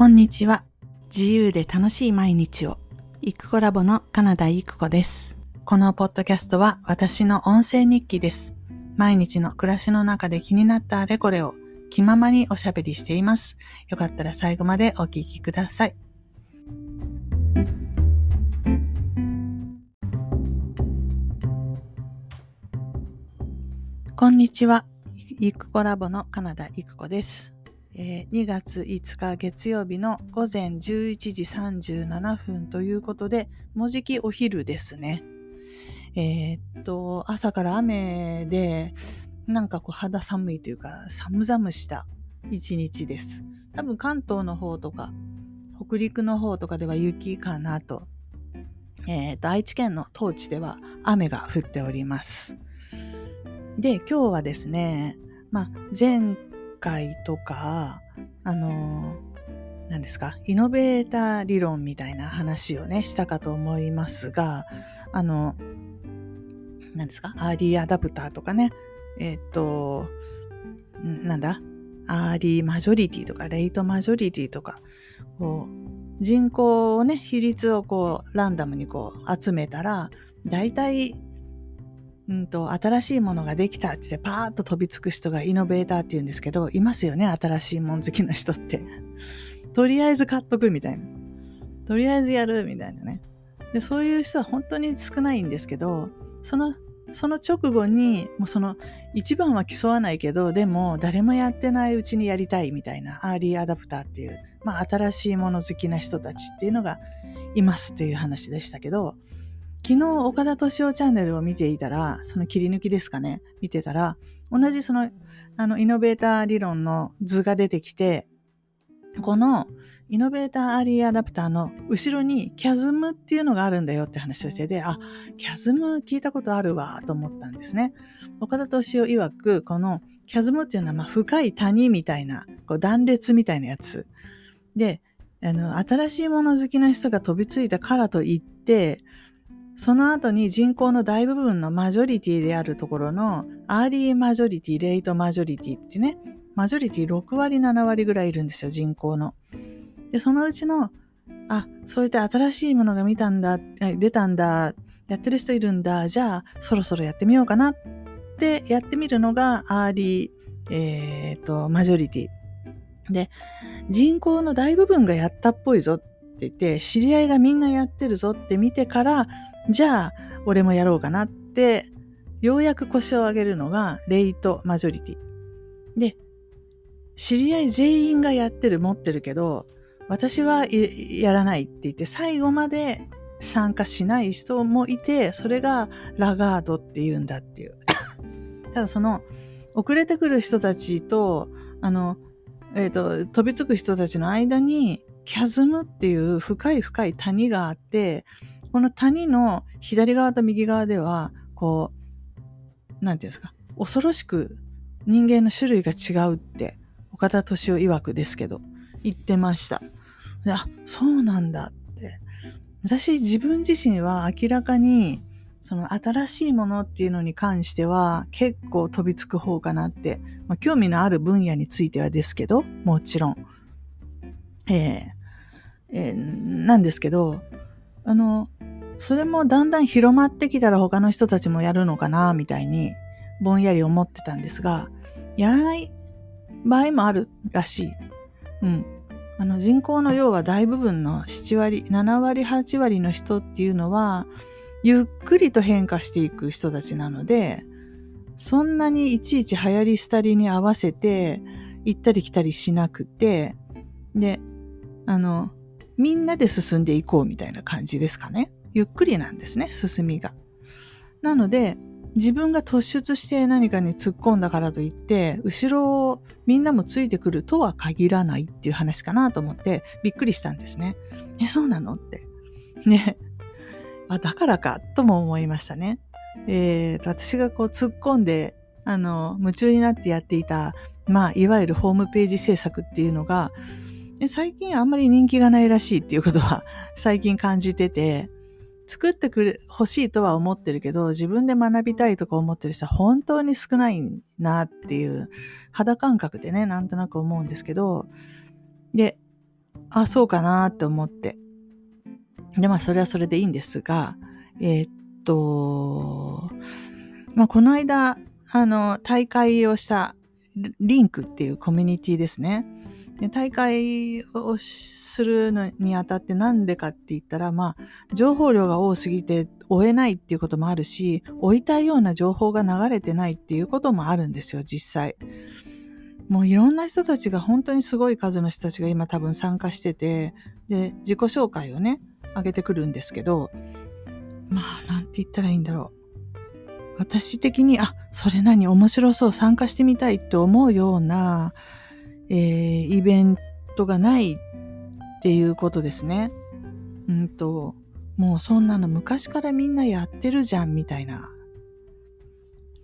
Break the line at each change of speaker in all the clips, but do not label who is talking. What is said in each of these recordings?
こんにちは。自由で楽しい毎日を。イクコラボのカナダイクコです。このポッドキャストは私の音声日記です。毎日の暮らしの中で気になったあれこれを気ままにおしゃべりしています。よかったら最後までお聞きください。こんにちは。イクコラボのカナダイクコです。えー、2月5日月曜日の午前11時37分ということで、もうじきお昼ですね。えー、っと、朝から雨で、なんかこう肌寒いというか、寒々した一日です。多分関東の方とか、北陸の方とかでは雪かなと。えー、っと、愛知県の当地では雨が降っております。で、今日はですね、まあ、前回とか、あの、何ですか、イノベーター理論みたいな話をね、したかと思いますが、あの、何ですか、アーリーアダプターとかね、えっ、と、なんだ、アーリーマジョリティとか、レイトマジョリティとか、こう、人口をね、比率をこう、ランダムにこう、集めたら、大体うんと、新しいものができたってパーッと飛びつく人がイノベーターって言うんですけど、いますよね、新しいもん好きな人って。とりあえず買っとくみたいな。とりあえずやるみたいなね。で、そういう人は本当に少ないんですけど、その、その直後に、もうその、一番は競わないけど、でも誰もやってないうちにやりたいみたいな、アーリーアダプターっていう、まあ新しいもの好きな人たちっていうのがいますっていう話でしたけど、昨日岡田敏夫チャンネルを見ていたら、その切り抜きですかね、見てたら、同じその、あの、イノベーター理論の図が出てきて、このイノベーターアリーアダプターの後ろにキャズムっていうのがあるんだよって話をしてて、あ、キャズム聞いたことあるわと思ったんですね。岡田敏夫曰く、このキャズムっていうのはまあ深い谷みたいな、こう断裂みたいなやつ。で、あの、新しいもの好きな人が飛びついたからといって、その後に人口の大部分のマジョリティであるところのアーリーマジョリティ、レイトマジョリティってね、マジョリティ6割、7割ぐらいいるんですよ、人口の。で、そのうちの、あ、そういった新しいものが見たんだ、出たんだ、やってる人いるんだ、じゃあそろそろやってみようかなってやってみるのがアーリー、えっ、ー、と、マジョリティ。で、人口の大部分がやったっぽいぞって言って、知り合いがみんなやってるぞって見てから、じゃあ、俺もやろうかなって、ようやく腰を上げるのがレイトマジョリティ。で、知り合い全員がやってる持ってるけど、私はやらないって言って最後まで参加しない人もいて、それがラガードって言うんだっていう。ただその、遅れてくる人たちと、あの、えっ、ー、と、飛びつく人たちの間に、キャズムっていう深い深い谷があって、この谷の左側と右側では、こう、なんていうんですか、恐ろしく人間の種類が違うって、岡田敏夫曰くですけど、言ってました。あ、そうなんだって。私自分自身は明らかに、その新しいものっていうのに関しては結構飛びつく方かなって、まあ、興味のある分野についてはですけど、もちろん。えー、えー、なんですけど、あの、それもだんだん広まってきたら他の人たちもやるのかな、みたいにぼんやり思ってたんですが、やらない場合もあるらしい。うん。あの人口の要は大部分の7割、7割、8割の人っていうのは、ゆっくりと変化していく人たちなので、そんなにいちいち流行り廃りに合わせて行ったり来たりしなくて、で、あの、みんなで進んでいこうみたいな感じですかね。ゆっくりなんですね、進みが。なので、自分が突出して何かに突っ込んだからといって、後ろをみんなもついてくるとは限らないっていう話かなと思ってびっくりしたんですね。え、そうなの？って。ね。あ、だからかとも思いましたね。えー、私がこう突っ込んで、あの、夢中になってやっていた、まあ、いわゆるホームページ制作っていうのが、最近あんまり人気がないらしいっていうことは最近感じてて、作ってくれ、欲しいとは思ってるけど、自分で学びたいとか思ってる人は本当に少ないなっていう肌感覚でね、なんとなく思うんですけど、で、あ、そうかなって思って。で、まあ、それはそれでいいんですが、えー、っと、まあ、この間、あの、大会をしたリンクっていうコミュニティですね。大会をするのにあたってなんでかって言ったら、まあ、情報量が多すぎて追えないっていうこともあるし、追いたいような情報が流れてないっていうこともあるんですよ、実際。もういろんな人たちが本当にすごい数の人たちが今多分参加してて、で、自己紹介をね、上げてくるんですけど、まあ、なんて言ったらいいんだろう。私的に、あ、それ何面白そう、参加してみたいって思うような、えー、イベントがないっていうことですね。うんと、もうそんなの昔からみんなやってるじゃんみたいな。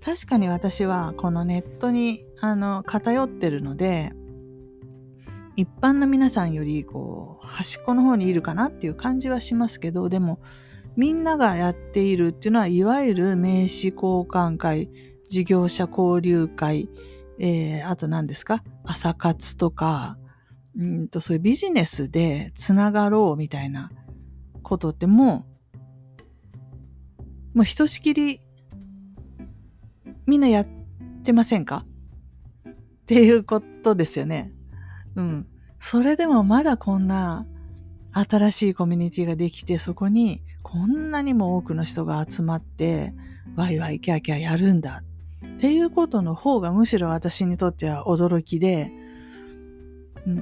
確かに私はこのネットにあの偏ってるので、一般の皆さんよりこう端っこの方にいるかなっていう感じはしますけど、でもみんながやっているっていうのは、いわゆる名刺交換会、事業者交流会、えー、あと何ですか？朝活とか、うんと、そういうビジネスでつながろうみたいなことってもう、もうひとしきりみんなやってませんか？っていうことですよね。うん。それでもまだこんな新しいコミュニティができて、そこにこんなにも多くの人が集まって、ワイワイキャーキャーやるんだっっていうことの方がむしろ私にとっては驚きで、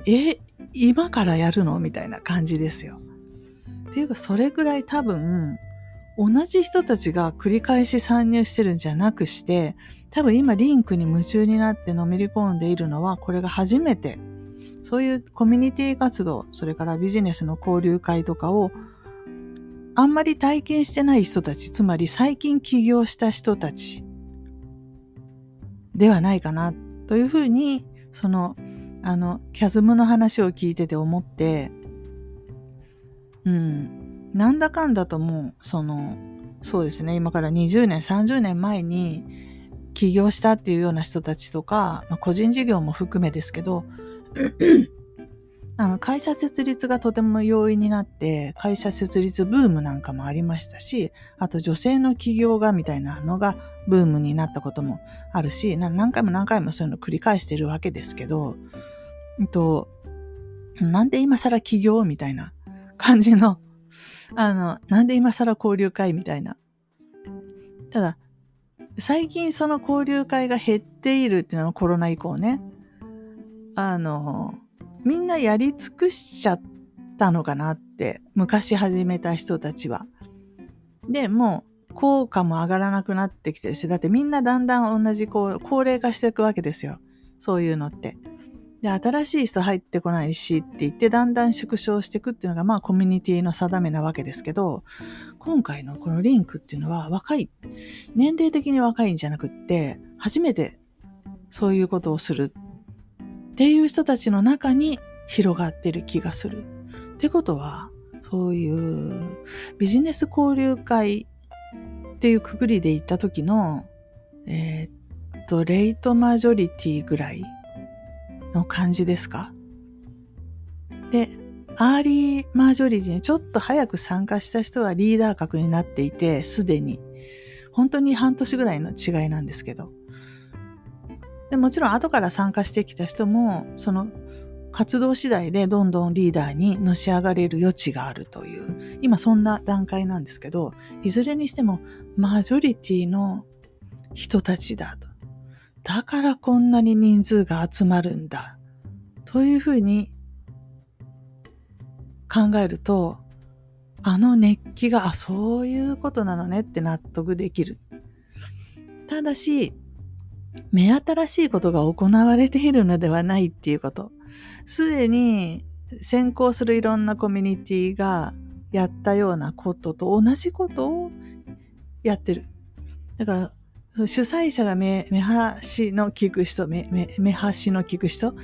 え、今からやるのみたいな感じですよ。っていうか、それぐらい多分、同じ人たちが繰り返し参入してるんじゃなくして、多分今リンクに夢中になってのめり込んでいるのは、これが初めて。そういうコミュニティ活動、それからビジネスの交流会とかを、あんまり体験してない人たち、つまり最近起業した人たちではないかなというふうに、その、あの、キャズムの話を聞いてて思って、うん、なんだかんだともう、その、そうですね、今から20年、30年前に起業したっていうような人たちとか、まあ、個人事業も含めですけど、あの会社設立がとても容易になって、会社設立ブームなんかもありましたし、あと女性の起業がみたいなのがブームになったこともあるし、何回も何回もそういうのを繰り返してるわけですけど、と、なんで今更起業みたいな感じの、あの、なんで今更交流会みたいな。ただ、最近その交流会が減っているっていうのはコロナ以降ね。あの、みんなやり尽くしちゃったのかなって、昔始めた人たちは。で、もう、効果も上がらなくなってきてるし、だってみんなだんだん同じこう、高齢化していくわけですよ。そういうのって。で、新しい人入ってこないしって言って、だんだん縮小していくっていうのが、まあ、コミュニティの定めなわけですけど、今回のこのリンクっていうのは、若い、年齢的に若いんじゃなくって、初めてそういうことをするっていう人たちの中に広がってる気がする。ってことは、そういうビジネス交流会っていうくくりで行った時の、えー、っと、レイトマジョリティぐらいの感じですか？で、アーリーマジョリティにちょっと早く参加した人はリーダー格になっていて、すでに。本当に半年ぐらいの違いなんですけど。でもちろん後から参加してきた人も、その活動次第でどんどんリーダーにのし上がれる余地があるという、今そんな段階なんですけど、いずれにしてもマジョリティの人たちだと。だからこんなに人数が集まるんだ。というふうに考えると、あの熱気が、あ、そういうことなのねって納得できる。ただし、目新しいことが行われているのではないっていうこと。すでに先行するいろんなコミュニティがやったようなことと同じことをやってる。だから、主催者が目、目端の聞く人、目、目、目端の聞く人。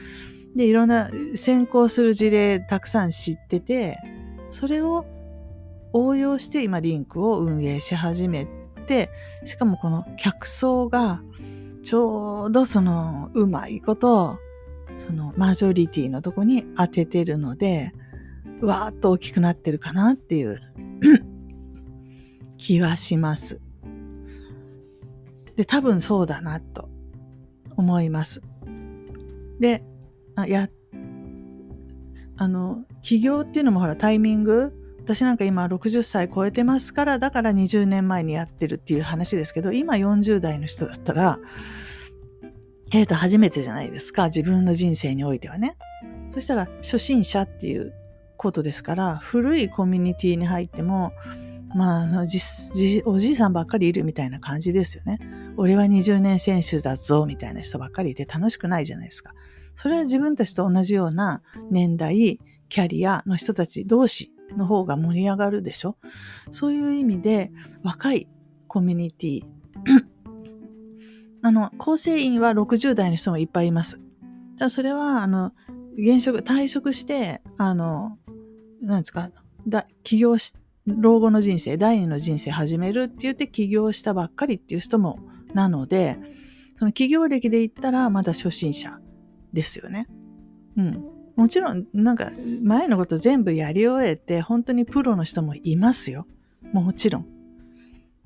で、いろんな先行する事例たくさん知ってて、それを応用して今リンクを運営し始めて、しかもこの客層がちょうどそのうまいこと、そのマジョリティのとこに当ててるので、わーっと大きくなってるかなっていう 気はします。で、多分そうだなと思います。で、あや、あの、起業っていうのもほらタイミング私なんか今60歳超えてますから、だから20年前にやってるっていう話ですけど、今40代の人だったら、えっ、ー、と、初めてじゃないですか。自分の人生においてはね。そしたら、初心者っていうことですから、古いコミュニティに入っても、まあ、じおじいさんばっかりいるみたいな感じですよね。俺は20年選手だぞ、みたいな人ばっかりいて楽しくないじゃないですか。それは自分たちと同じような年代、キャリアの人たち同士の方が盛り上がるでしょ？そういう意味で、若いコミュニティ、あの、構成員は60代の人もいっぱいいます。だそれは、あの、現職、退職して、あの、なんですか、だ起業し、老後の人生、第二の人生始めるって言って起業したばっかりっていう人もなので、その起業歴で言ったらまだ初心者ですよね。うん。もちろん、なんか前のこと全部やり終えて、本当にプロの人もいますよ。もちろん。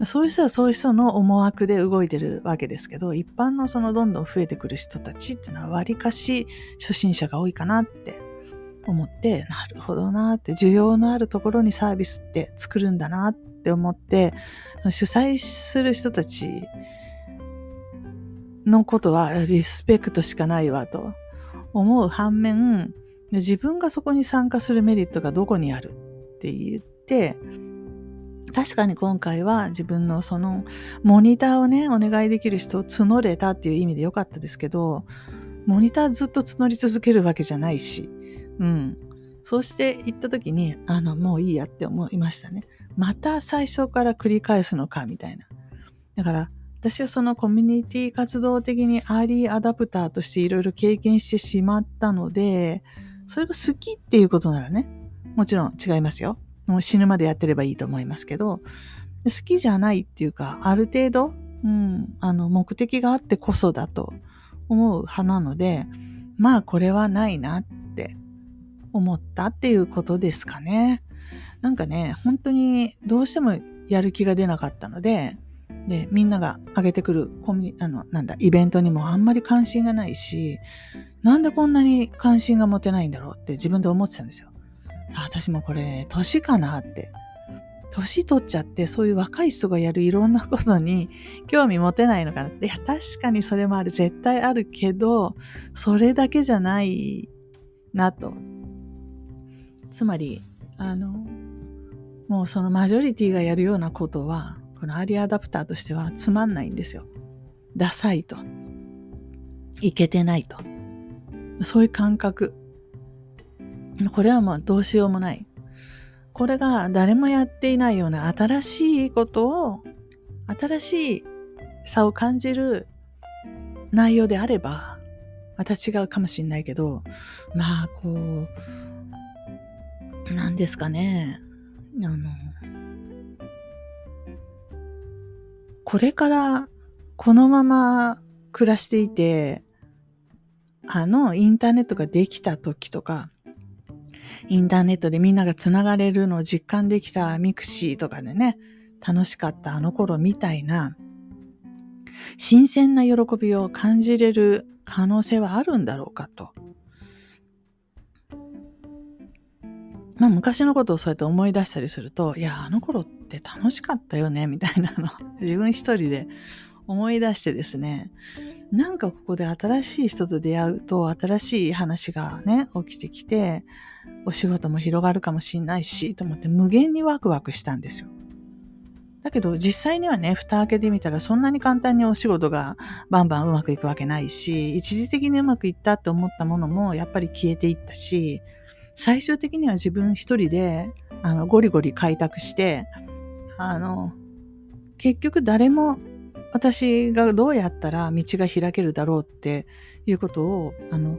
そういう人はそういう人の思惑で動いてるわけですけど、一般のそのどんどん増えてくる人たちっていうのは割かし初心者が多いかなって思って、なるほどなって、需要のあるところにサービスって作るんだなって思って、主催する人たちのことはリスペクトしかないわと思う反面、で自分がそこに参加するメリットがどこにあるって言って、確かに今回は自分のそのモニターをね、お願いできる人を募れたっていう意味でよかったですけど、モニターずっと募り続けるわけじゃないし、うん。そうして行った時に、あの、もういいやって思いましたね。また最初から繰り返すのか、みたいな。だから、私はそのコミュニティ活動的にアーリーアダプターとしていろいろ経験してしまったので、それが好きっていうことならね、もちろん違いますよ。もう死ぬまでやってればいいと思いますけど、好きじゃないっていうか、ある程度、うん、あの、目的があってこそだと思う派なので、まあこれはないなって思ったっていうことですかね。なんかね、本当にどうしてもやる気が出なかったので、で、みんなが上げてくるコミュニあの、なんだ、イベントにもあんまり関心がないし、なんでこんなに関心が持てないんだろうって自分で思ってたんですよ。私もこれ、年かなって。年取っちゃって、そういう若い人がやるいろんなことに興味持てないのかなって。いや、確かにそれもある。絶対あるけど、それだけじゃないなと。つまり、あの、もうそのマジョリティがやるようなことは、このアーリーアダプターとしてはつまんないんですよ。ダサいと。いけてないと。そういう感覚。これはもうどうしようもない。これが誰もやっていないような新しいことを、新しい差を感じる内容であれば、また違うかもしれないけど、まあ、こう、何ですかね。あの、これからこのまま暮らしていて、あのインターネットができた時とか、インターネットでみんなが繋がれるのを実感できた mixi とかでね、楽しかったあの頃みたいな、新鮮な喜びを感じれる可能性はあるんだろうかと。まあ昔のことをそうやって思い出したりすると、いや、あの頃って楽しかったよね、みたいなの 自分一人で思い出してですね、なんかここで新しい人と出会うと新しい話がね、起きてきて、お仕事も広がるかもしんないし、と思って無限にワクワクしたんですよ。だけど実際にはね、蓋開けてみたらそんなに簡単にお仕事がバンバンうまくいくわけないし、一時的にうまくいったって思ったものもやっぱり消えていったし、最終的には自分一人であのゴリゴリ開拓して、あの、結局誰も私がどうやったら道が開けるだろうっていうことを、あの、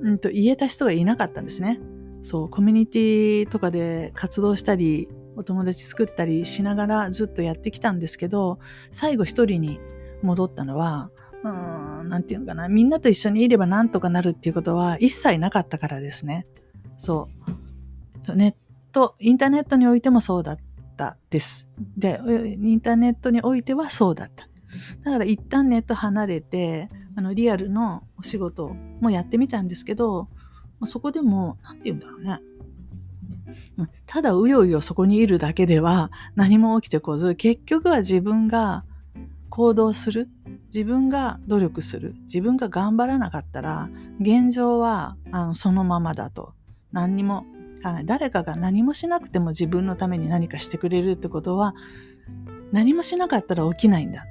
うんと言えた人がいなかったんですね。そう、コミュニティとかで活動したり、お友達作ったりしながらずっとやってきたんですけど、最後一人に戻ったのは、うーん、なんていうのかな、みんなと一緒にいればなんとかなるっていうことは一切なかったからですね。そう。ネット、インターネットにおいてもそうだったです。で、インターネットにおいてはそうだった。だから一旦ネット離れて、あの、リアルのお仕事もやってみたんですけど、そこでも、なんて言うんだろうね。ただうようよそこにいるだけでは何も起きてこず、結局は自分が行動する。自分が努力する。自分が頑張らなかったら、現状はあのそのままだと。何にも誰かが何もしなくても自分のために何かしてくれるってことは、何もしなかったら起きないんだ。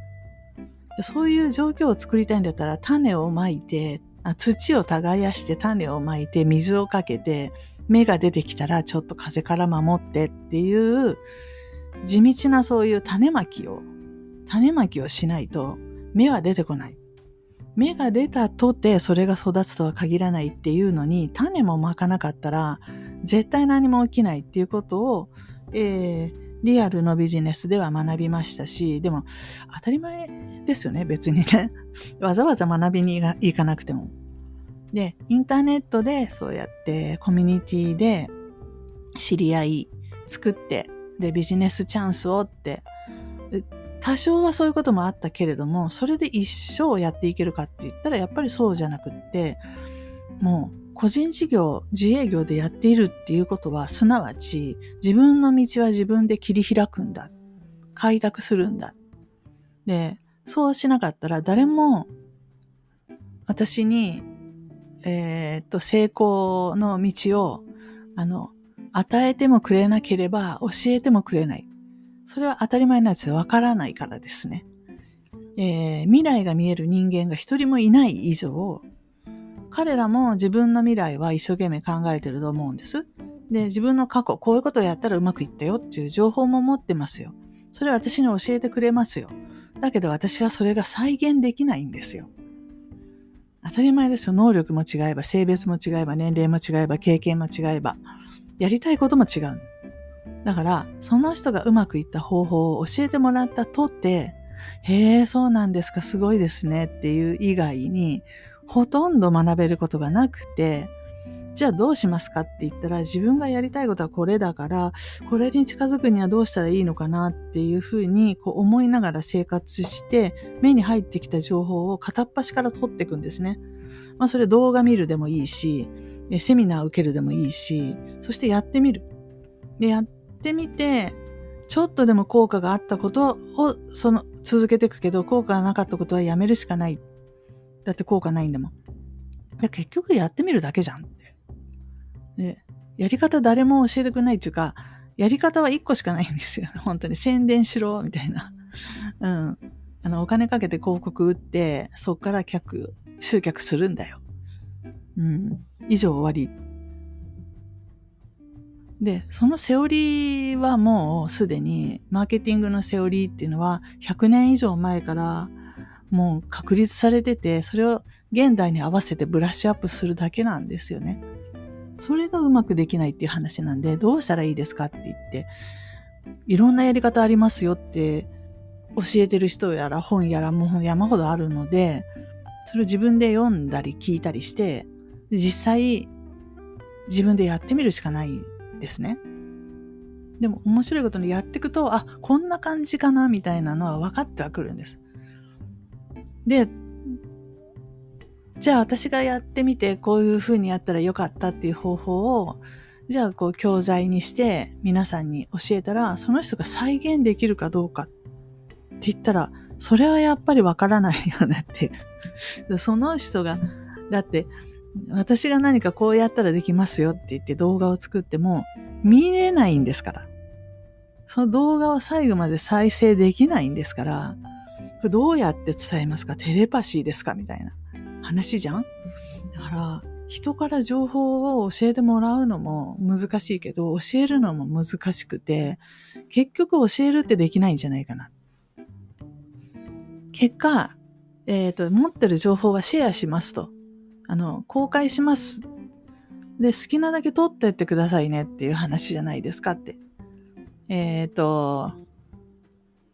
そういう状況を作りたいんだったら種をまいて、土を耕して種をまいて水をかけて芽が出てきたらちょっと風から守ってっていう地道なそういう種まきを、種まきをしないと芽は出てこない。芽が出たとてそれが育つとは限らないっていうのに種もまかなかったら絶対何も起きないっていうことを、えー、リアルのビジネスでは学びましたし、でも当たり前ですよね、別にね。わざわざ学びに行かなくても。で、インターネットでそうやってコミュニティで知り合い作って、で、ビジネスチャンスをって、多少はそういうこともあったけれども、それで一生やっていけるかって言ったらやっぱりそうじゃなくって、もう個人事業、自営業でやっているっていうことは、すなわち自分の道は自分で切り開くんだ。開拓するんだ。で、そうしなかったら誰も私に、えー、っと、成功の道を、あの、与えてもくれなければ教えてもくれない。それは当たり前なんですよ。わからないからですね。えー、未来が見える人間が一人もいない以上、彼らも自分の未来は一生懸命考えてると思うんです。で、自分の過去、こういうことをやったらうまくいったよっていう情報も持ってますよ。それは私に教えてくれますよ。だけど私はそれが再現できないんですよ。当たり前ですよ。能力も違えば、性別も違えば、年齢も違えば、経験も違えば、やりたいことも違う。だから、その人がうまくいった方法を教えてもらったとって、へえ、そうなんですか、すごいですねっていう以外に、ほとんど学べることがなくて、じゃあどうしますか？って言ったら自分がやりたいことはこれだから、これに近づくにはどうしたらいいのかな？っていうふうにこう思いながら生活して、目に入ってきた情報を片っ端から取っていくんですね。まあそれ動画見るでもいいし、セミナー受けるでもいいし、そしてやってみる。で、やっってみて、ちょっとでも効果があったことをその続けていくけど、効果がなかったことはやめるしかないだって効果ないんだもん。結局やってみるだけじゃんって。で、やり方誰も教えてくれないっていうか、やり方は一個しかないんですよ。本当に宣伝しろ、みたいな。うん。あの、お金かけて広告打って、そっから客、集客するんだよ。うん。以上終わり。で、そのセオリーはもうすでに、マーケティングのセオリーっていうのは100年以上前からもう確立されてて、それを現代に合わせてブラッシュアップするだけなんですよね。それがうまくできないっていう話なんで、どうしたらいいですかって言って、いろんなやり方ありますよって教えてる人やら本やらもう山ほどあるので、それを自分で読んだり聞いたりして、実際自分でやってみるしかないですね。でも面白いことにやっていくと、あ、こんな感じかなみたいなのは分かってはくるんです。で、じゃあ私がやってみてこういう風にやったらよかったっていう方法を、じゃあこう教材にして皆さんに教えたら、その人が再現できるかどうかって言ったら、それはやっぱりわからないよねってその人が、だって私が何かこうやったらできますよって言って動画を作っても見れないんですから。その動画を最後まで再生できないんですから、どうやって伝えますか？テレパシーですか？みたいな話じゃん？だから、人から情報を教えてもらうのも難しいけど、教えるのも難しくて、結局教えるってできないんじゃないかな。結果、えっ、ー、と、持ってる情報はシェアしますと。あの、公開します。で、好きなだけ取ってってくださいねっていう話じゃないですかって。えっ、ー、と、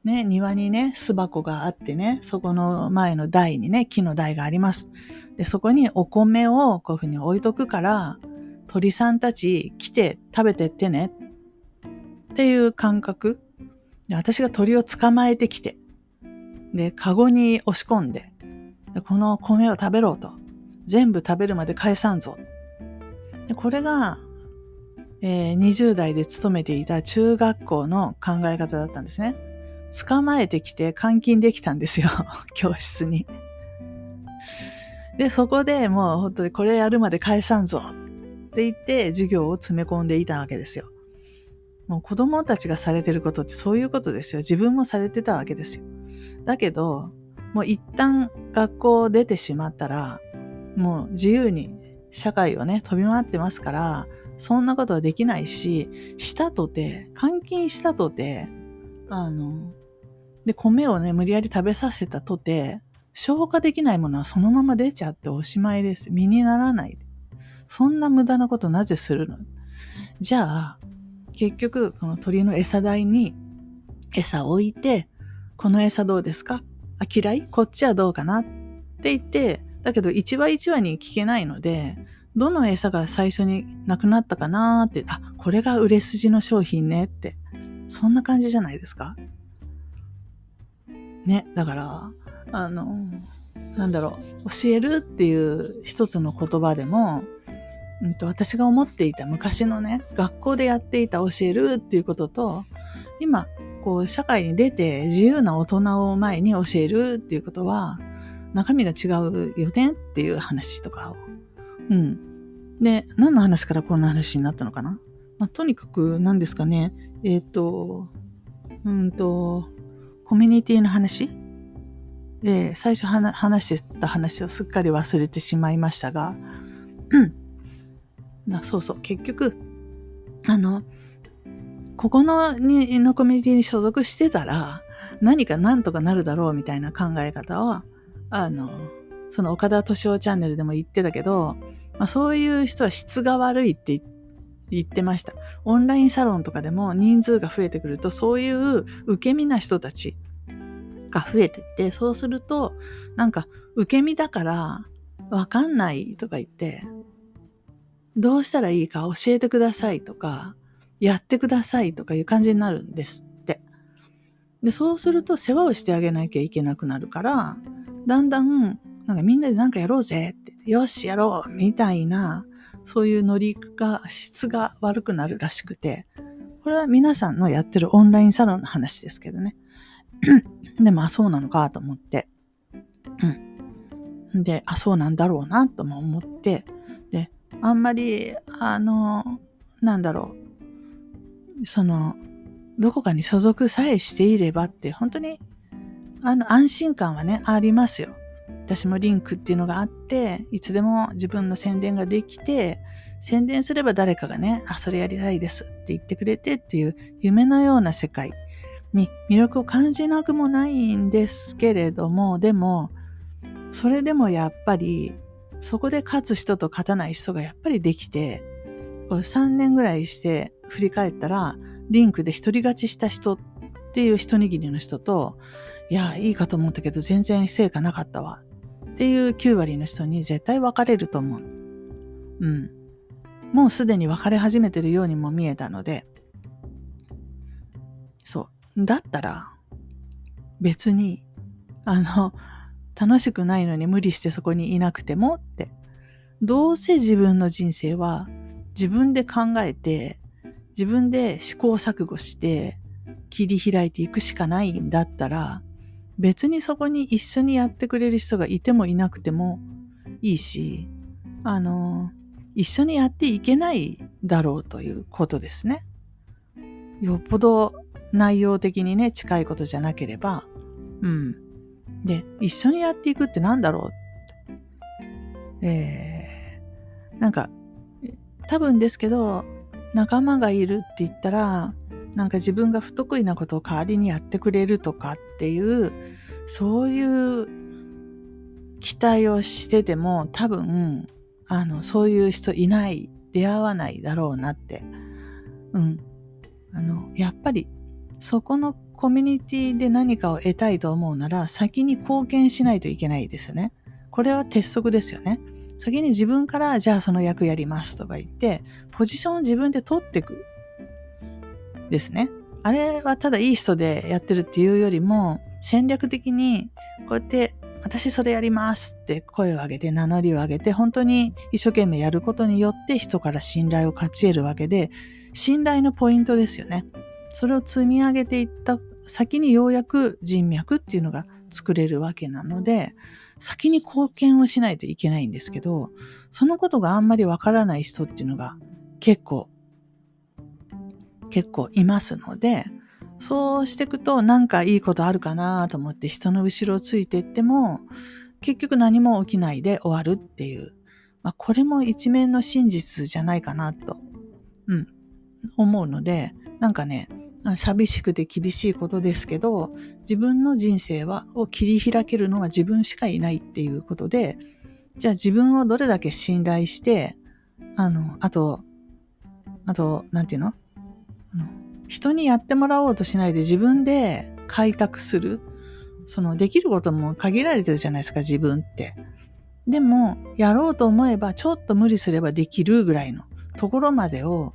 ね、庭にね、巣箱があってね、そこの前の台にね、木の台があります。で、そこにお米をこういうふうに置いとくから、鳥さんたち来て食べてってねっていう感覚。で私が鳥を捕まえてきて、で、カゴに押し込んで、でこの米を食べろと。全部食べるまで返さんぞ。でこれが、えー、20代で勤めていた中学校の考え方だったんですね。捕まえてきて監禁できたんですよ。教室に。で、そこでもう本当にこれやるまで返さんぞって言って授業を詰め込んでいたわけですよ。もう子供たちがされてることってそういうことですよ。自分もされてたわけですよ。だけど、もう一旦学校を出てしまったら、もう自由に社会をね、飛び回ってますから、そんなことはできないし、したとて、監禁したとて、あの、で、米をね、無理やり食べさせたとて、消化できないものはそのまま出ちゃっておしまいです。身にならない。そんな無駄なことなぜするの？じゃあ、結局、この鳥の餌台に餌を置いて、この餌どうですか？あ、嫌い？こっちはどうかな？って言って、だけど一話一話に聞けないので、どの餌が最初になくなったかなーって、あ、これが売れ筋の商品ねって、そんな感じじゃないですか？ね、だから、あの、なんだろう、教えるっていう一つの言葉でも、うんと、私が思っていた昔のね、学校でやっていた教えるっていうことと、今、こう、社会に出て自由な大人を前に教えるっていうことは、中身が違うよねっていう話とかを。うん。で、何の話からこんな話になったのかな？まあ、とにかく何ですかね。えっ、ー、と、うんと、コミュニティの話？で、最初話してた話をすっかり忘れてしまいましたが、なそうそう、結局、あの、ここのにのコミュニティに所属してたら、何か何とかなるだろうみたいな考え方は、あの、その岡田敏夫チャンネルでも言ってたけど、まあ、そういう人は質が悪いって言ってました。オンラインサロンとかでも人数が増えてくると、そういう受け身な人たちが増えてって、そうすると、なんか受け身だからわかんないとか言って、どうしたらいいか教えてくださいとか、やってくださいとかいう感じになるんですって。で、そうすると世話をしてあげなきゃいけなくなるから、だんだん、なんかみんなでなんかやろうぜって、よし、やろうみたいな、そういうノリが、質が悪くなるらしくて、これは皆さんのやってるオンラインサロンの話ですけどね。でも、あ、そうなのかと思って。うん。で、あ、そうなんだろうなとも思って、で、あんまり、あの、なんだろう、その、どこかに所属さえしていればって、本当にあの、安心感はね、ありますよ。私もリンクっていうのがあって、いつでも自分の宣伝ができて、宣伝すれば誰かがね、あ、それやりたいですって言ってくれてっていう夢のような世界に魅力を感じなくもないんですけれども、でも、それでもやっぱり、そこで勝つ人と勝たない人がやっぱりできて、これ3年ぐらいして振り返ったら、リンクで一人勝ちした人っていう一握りの人と、いや、いいかと思ったけど全然成果なかったわ。っていう9割の人に絶対別れると思う。うん。もうすでに別れ始めてるようにも見えたので、そう。だったら、別に、あの、楽しくないのに無理してそこにいなくてもって。どうせ自分の人生は自分で考えて、自分で試行錯誤して切り開いていくしかないんだったら、別にそこに一緒にやってくれる人がいてもいなくてもいいし、あの、一緒にやっていけないだろうということですね。よっぽど内容的にね、近いことじゃなければ、うん。で、一緒にやっていくって何だろう？えー、なんか、多分ですけど、仲間がいるって言ったら、なんか自分が不得意なことを代わりにやってくれるとかっていう、そういう期待をしてても多分、あの、そういう人いない、出会わないだろうなって。うん。あの、やっぱり、そこのコミュニティで何かを得たいと思うなら、先に貢献しないといけないですよね。これは鉄則ですよね。先に自分からじゃあその役やりますとか言って、ポジションを自分で取っていく。ですね。あれはただいい人でやってるっていうよりも、戦略的にこうやって私それやりますって声を上げて名乗りを上げて本当に一生懸命やることによって人から信頼を勝ち得るわけで信頼のポイントですよね。それを積み上げていった先にようやく人脈っていうのが作れるわけなので先に貢献をしないといけないんですけどそのことがあんまりわからない人っていうのが結構結構いますのでそうしていくとなんかいいことあるかなと思って人の後ろをついていっても結局何も起きないで終わるっていう、まあ、これも一面の真実じゃないかなと、うん、思うのでなんかね寂しくて厳しいことですけど自分の人生はを切り開けるのは自分しかいないっていうことでじゃあ自分をどれだけ信頼してあのあとあとなんていうの？人にやってもらおうとしないで自分で開拓する。そのできることも限られてるじゃないですか、自分って。でも、やろうと思えば、ちょっと無理すればできるぐらいのところまでを、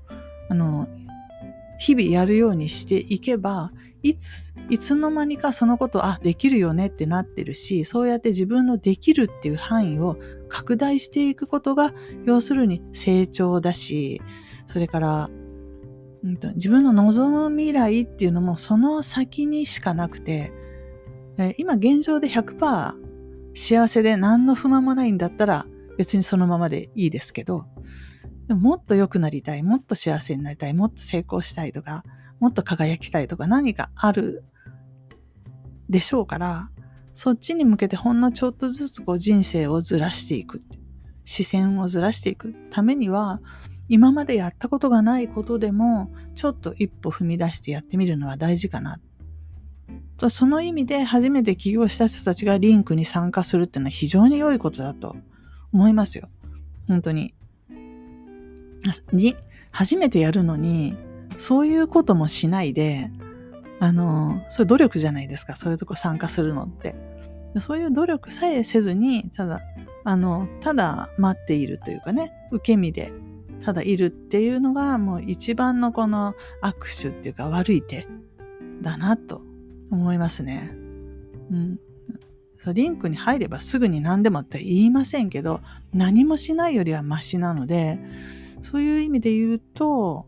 あの、日々やるようにしていけば、いつ、いつの間にかそのこと、あ、できるよねってなってるし、そうやって自分のできるっていう範囲を拡大していくことが、要するに成長だし、それからうんと、自分の望む未来っていうのもその先にしかなくて、え今現状で100%幸せで何の不満もないんだったら別にそのままでいいですけど、でももっと良くなりたい、もっと幸せになりたい、もっと成功したいとか、もっと輝きたいとか何かあるでしょうから、そっちに向けてほんのちょっとずつこう人生をずらしていく。視線をずらしていくためには、今までやったことがないことでも、ちょっと一歩踏み出してやってみるのは大事かな。とその意味で初めて起業した人たちがリンクに参加するっていうのは非常に良いことだと思いますよ。本当に。に、初めてやるのに、そういうこともしないで、あの、それ努力じゃないですか。そういうとこ参加するのって。そういう努力さえせずに、ただ、あの、ただ待っているというかね、受け身でただいるっていうのがもう一番のこの握手っていうか悪い手だなと思いますね。うん。そうリンクに入ればすぐに何でもって言いませんけど、何もしないよりはマシなので、そういう意味で言うと、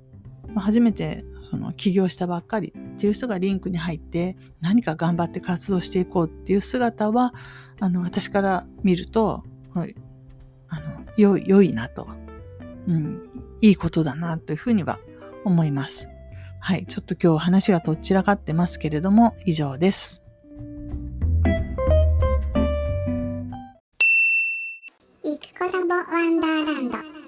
初めてその起業したばっかりっていう人がリンクに入って何か頑張って活動していこうっていう姿は、あの、私から見ると、あの、良い、良いなとうん、いいことだなというふうには思います。はい。ちょっと今日話がとっちらかってますけれども、以上です。
行くコラボワンダーランド。